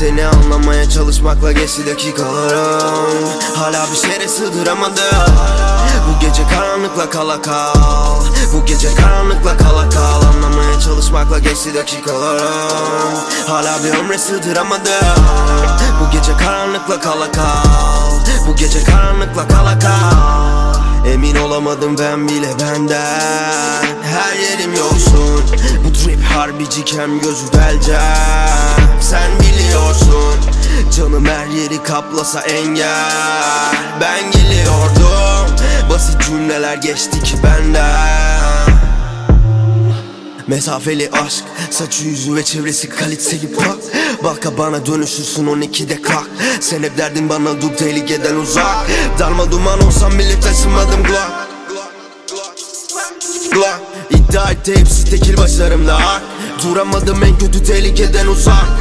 Seni anlamaya çalışmakla geçti dakikalarım. Hala bir şere sığdıramadım. Bu gece karanlıkla kala kal. Bu gece karanlıkla kala kal. Anlamaya çalışmakla geçti dakikalarım. Hala bir ömre sığdıramadım. Bu gece karanlıkla kala kal. Bu gece karanlıkla kala kal. Emin olamadım ben bile benden. Her yerim yoksun Bu trip harbiciken gözü delcem Sen biliyorsun Canım her yeri kaplasa engel. Ben geliyordum Basit cümleler geçti ki benden. Mesafeli aşk Saçı yüzü ve çevresi kaliteli pak Baka bana dönüşürsün 12'de kalk. Sen hep derdin bana dur tehlikeden uzak. Darma duman olsam bile taşımadım Glock Glock İddia etti hepsi tekil başlarımda. Duramadım en kötü tehlikeden uzak.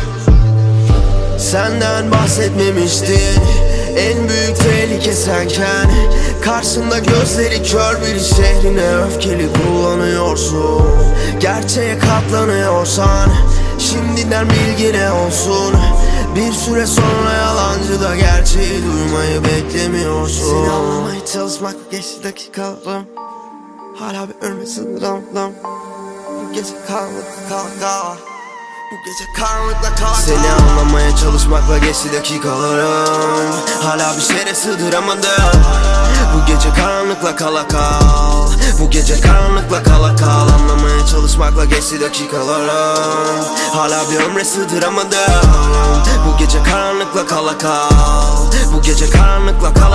Senden bahsetmemiştin En büyük tehlike senken. Karşında gözleri kör bir şehrine öfkeli kullanıyorsun Gerçeğe katlanıyorsan Şimdiden bilgine olsun. Bir süre sonra yalancı da gerçeği duymayı beklemiyorsun. Seni anlamaya çalışmak geçti dakikalarım Hala bir ölme sınırım Bu gece karanlık kal kal bu gece karanlıkla kal Seni anlamaya çalışmakla geçti dakikalarım. Hala bir şere sığdıramadım. Bu gece karanlıkla kala kal Bu gece karanlıkla kala kal Anlamaya çalışmakla geçti dakikalarım. Hala bir ömre sığdıramadım. Bu gece karanlıkla kala kal Bu gece karanlıkla kala kal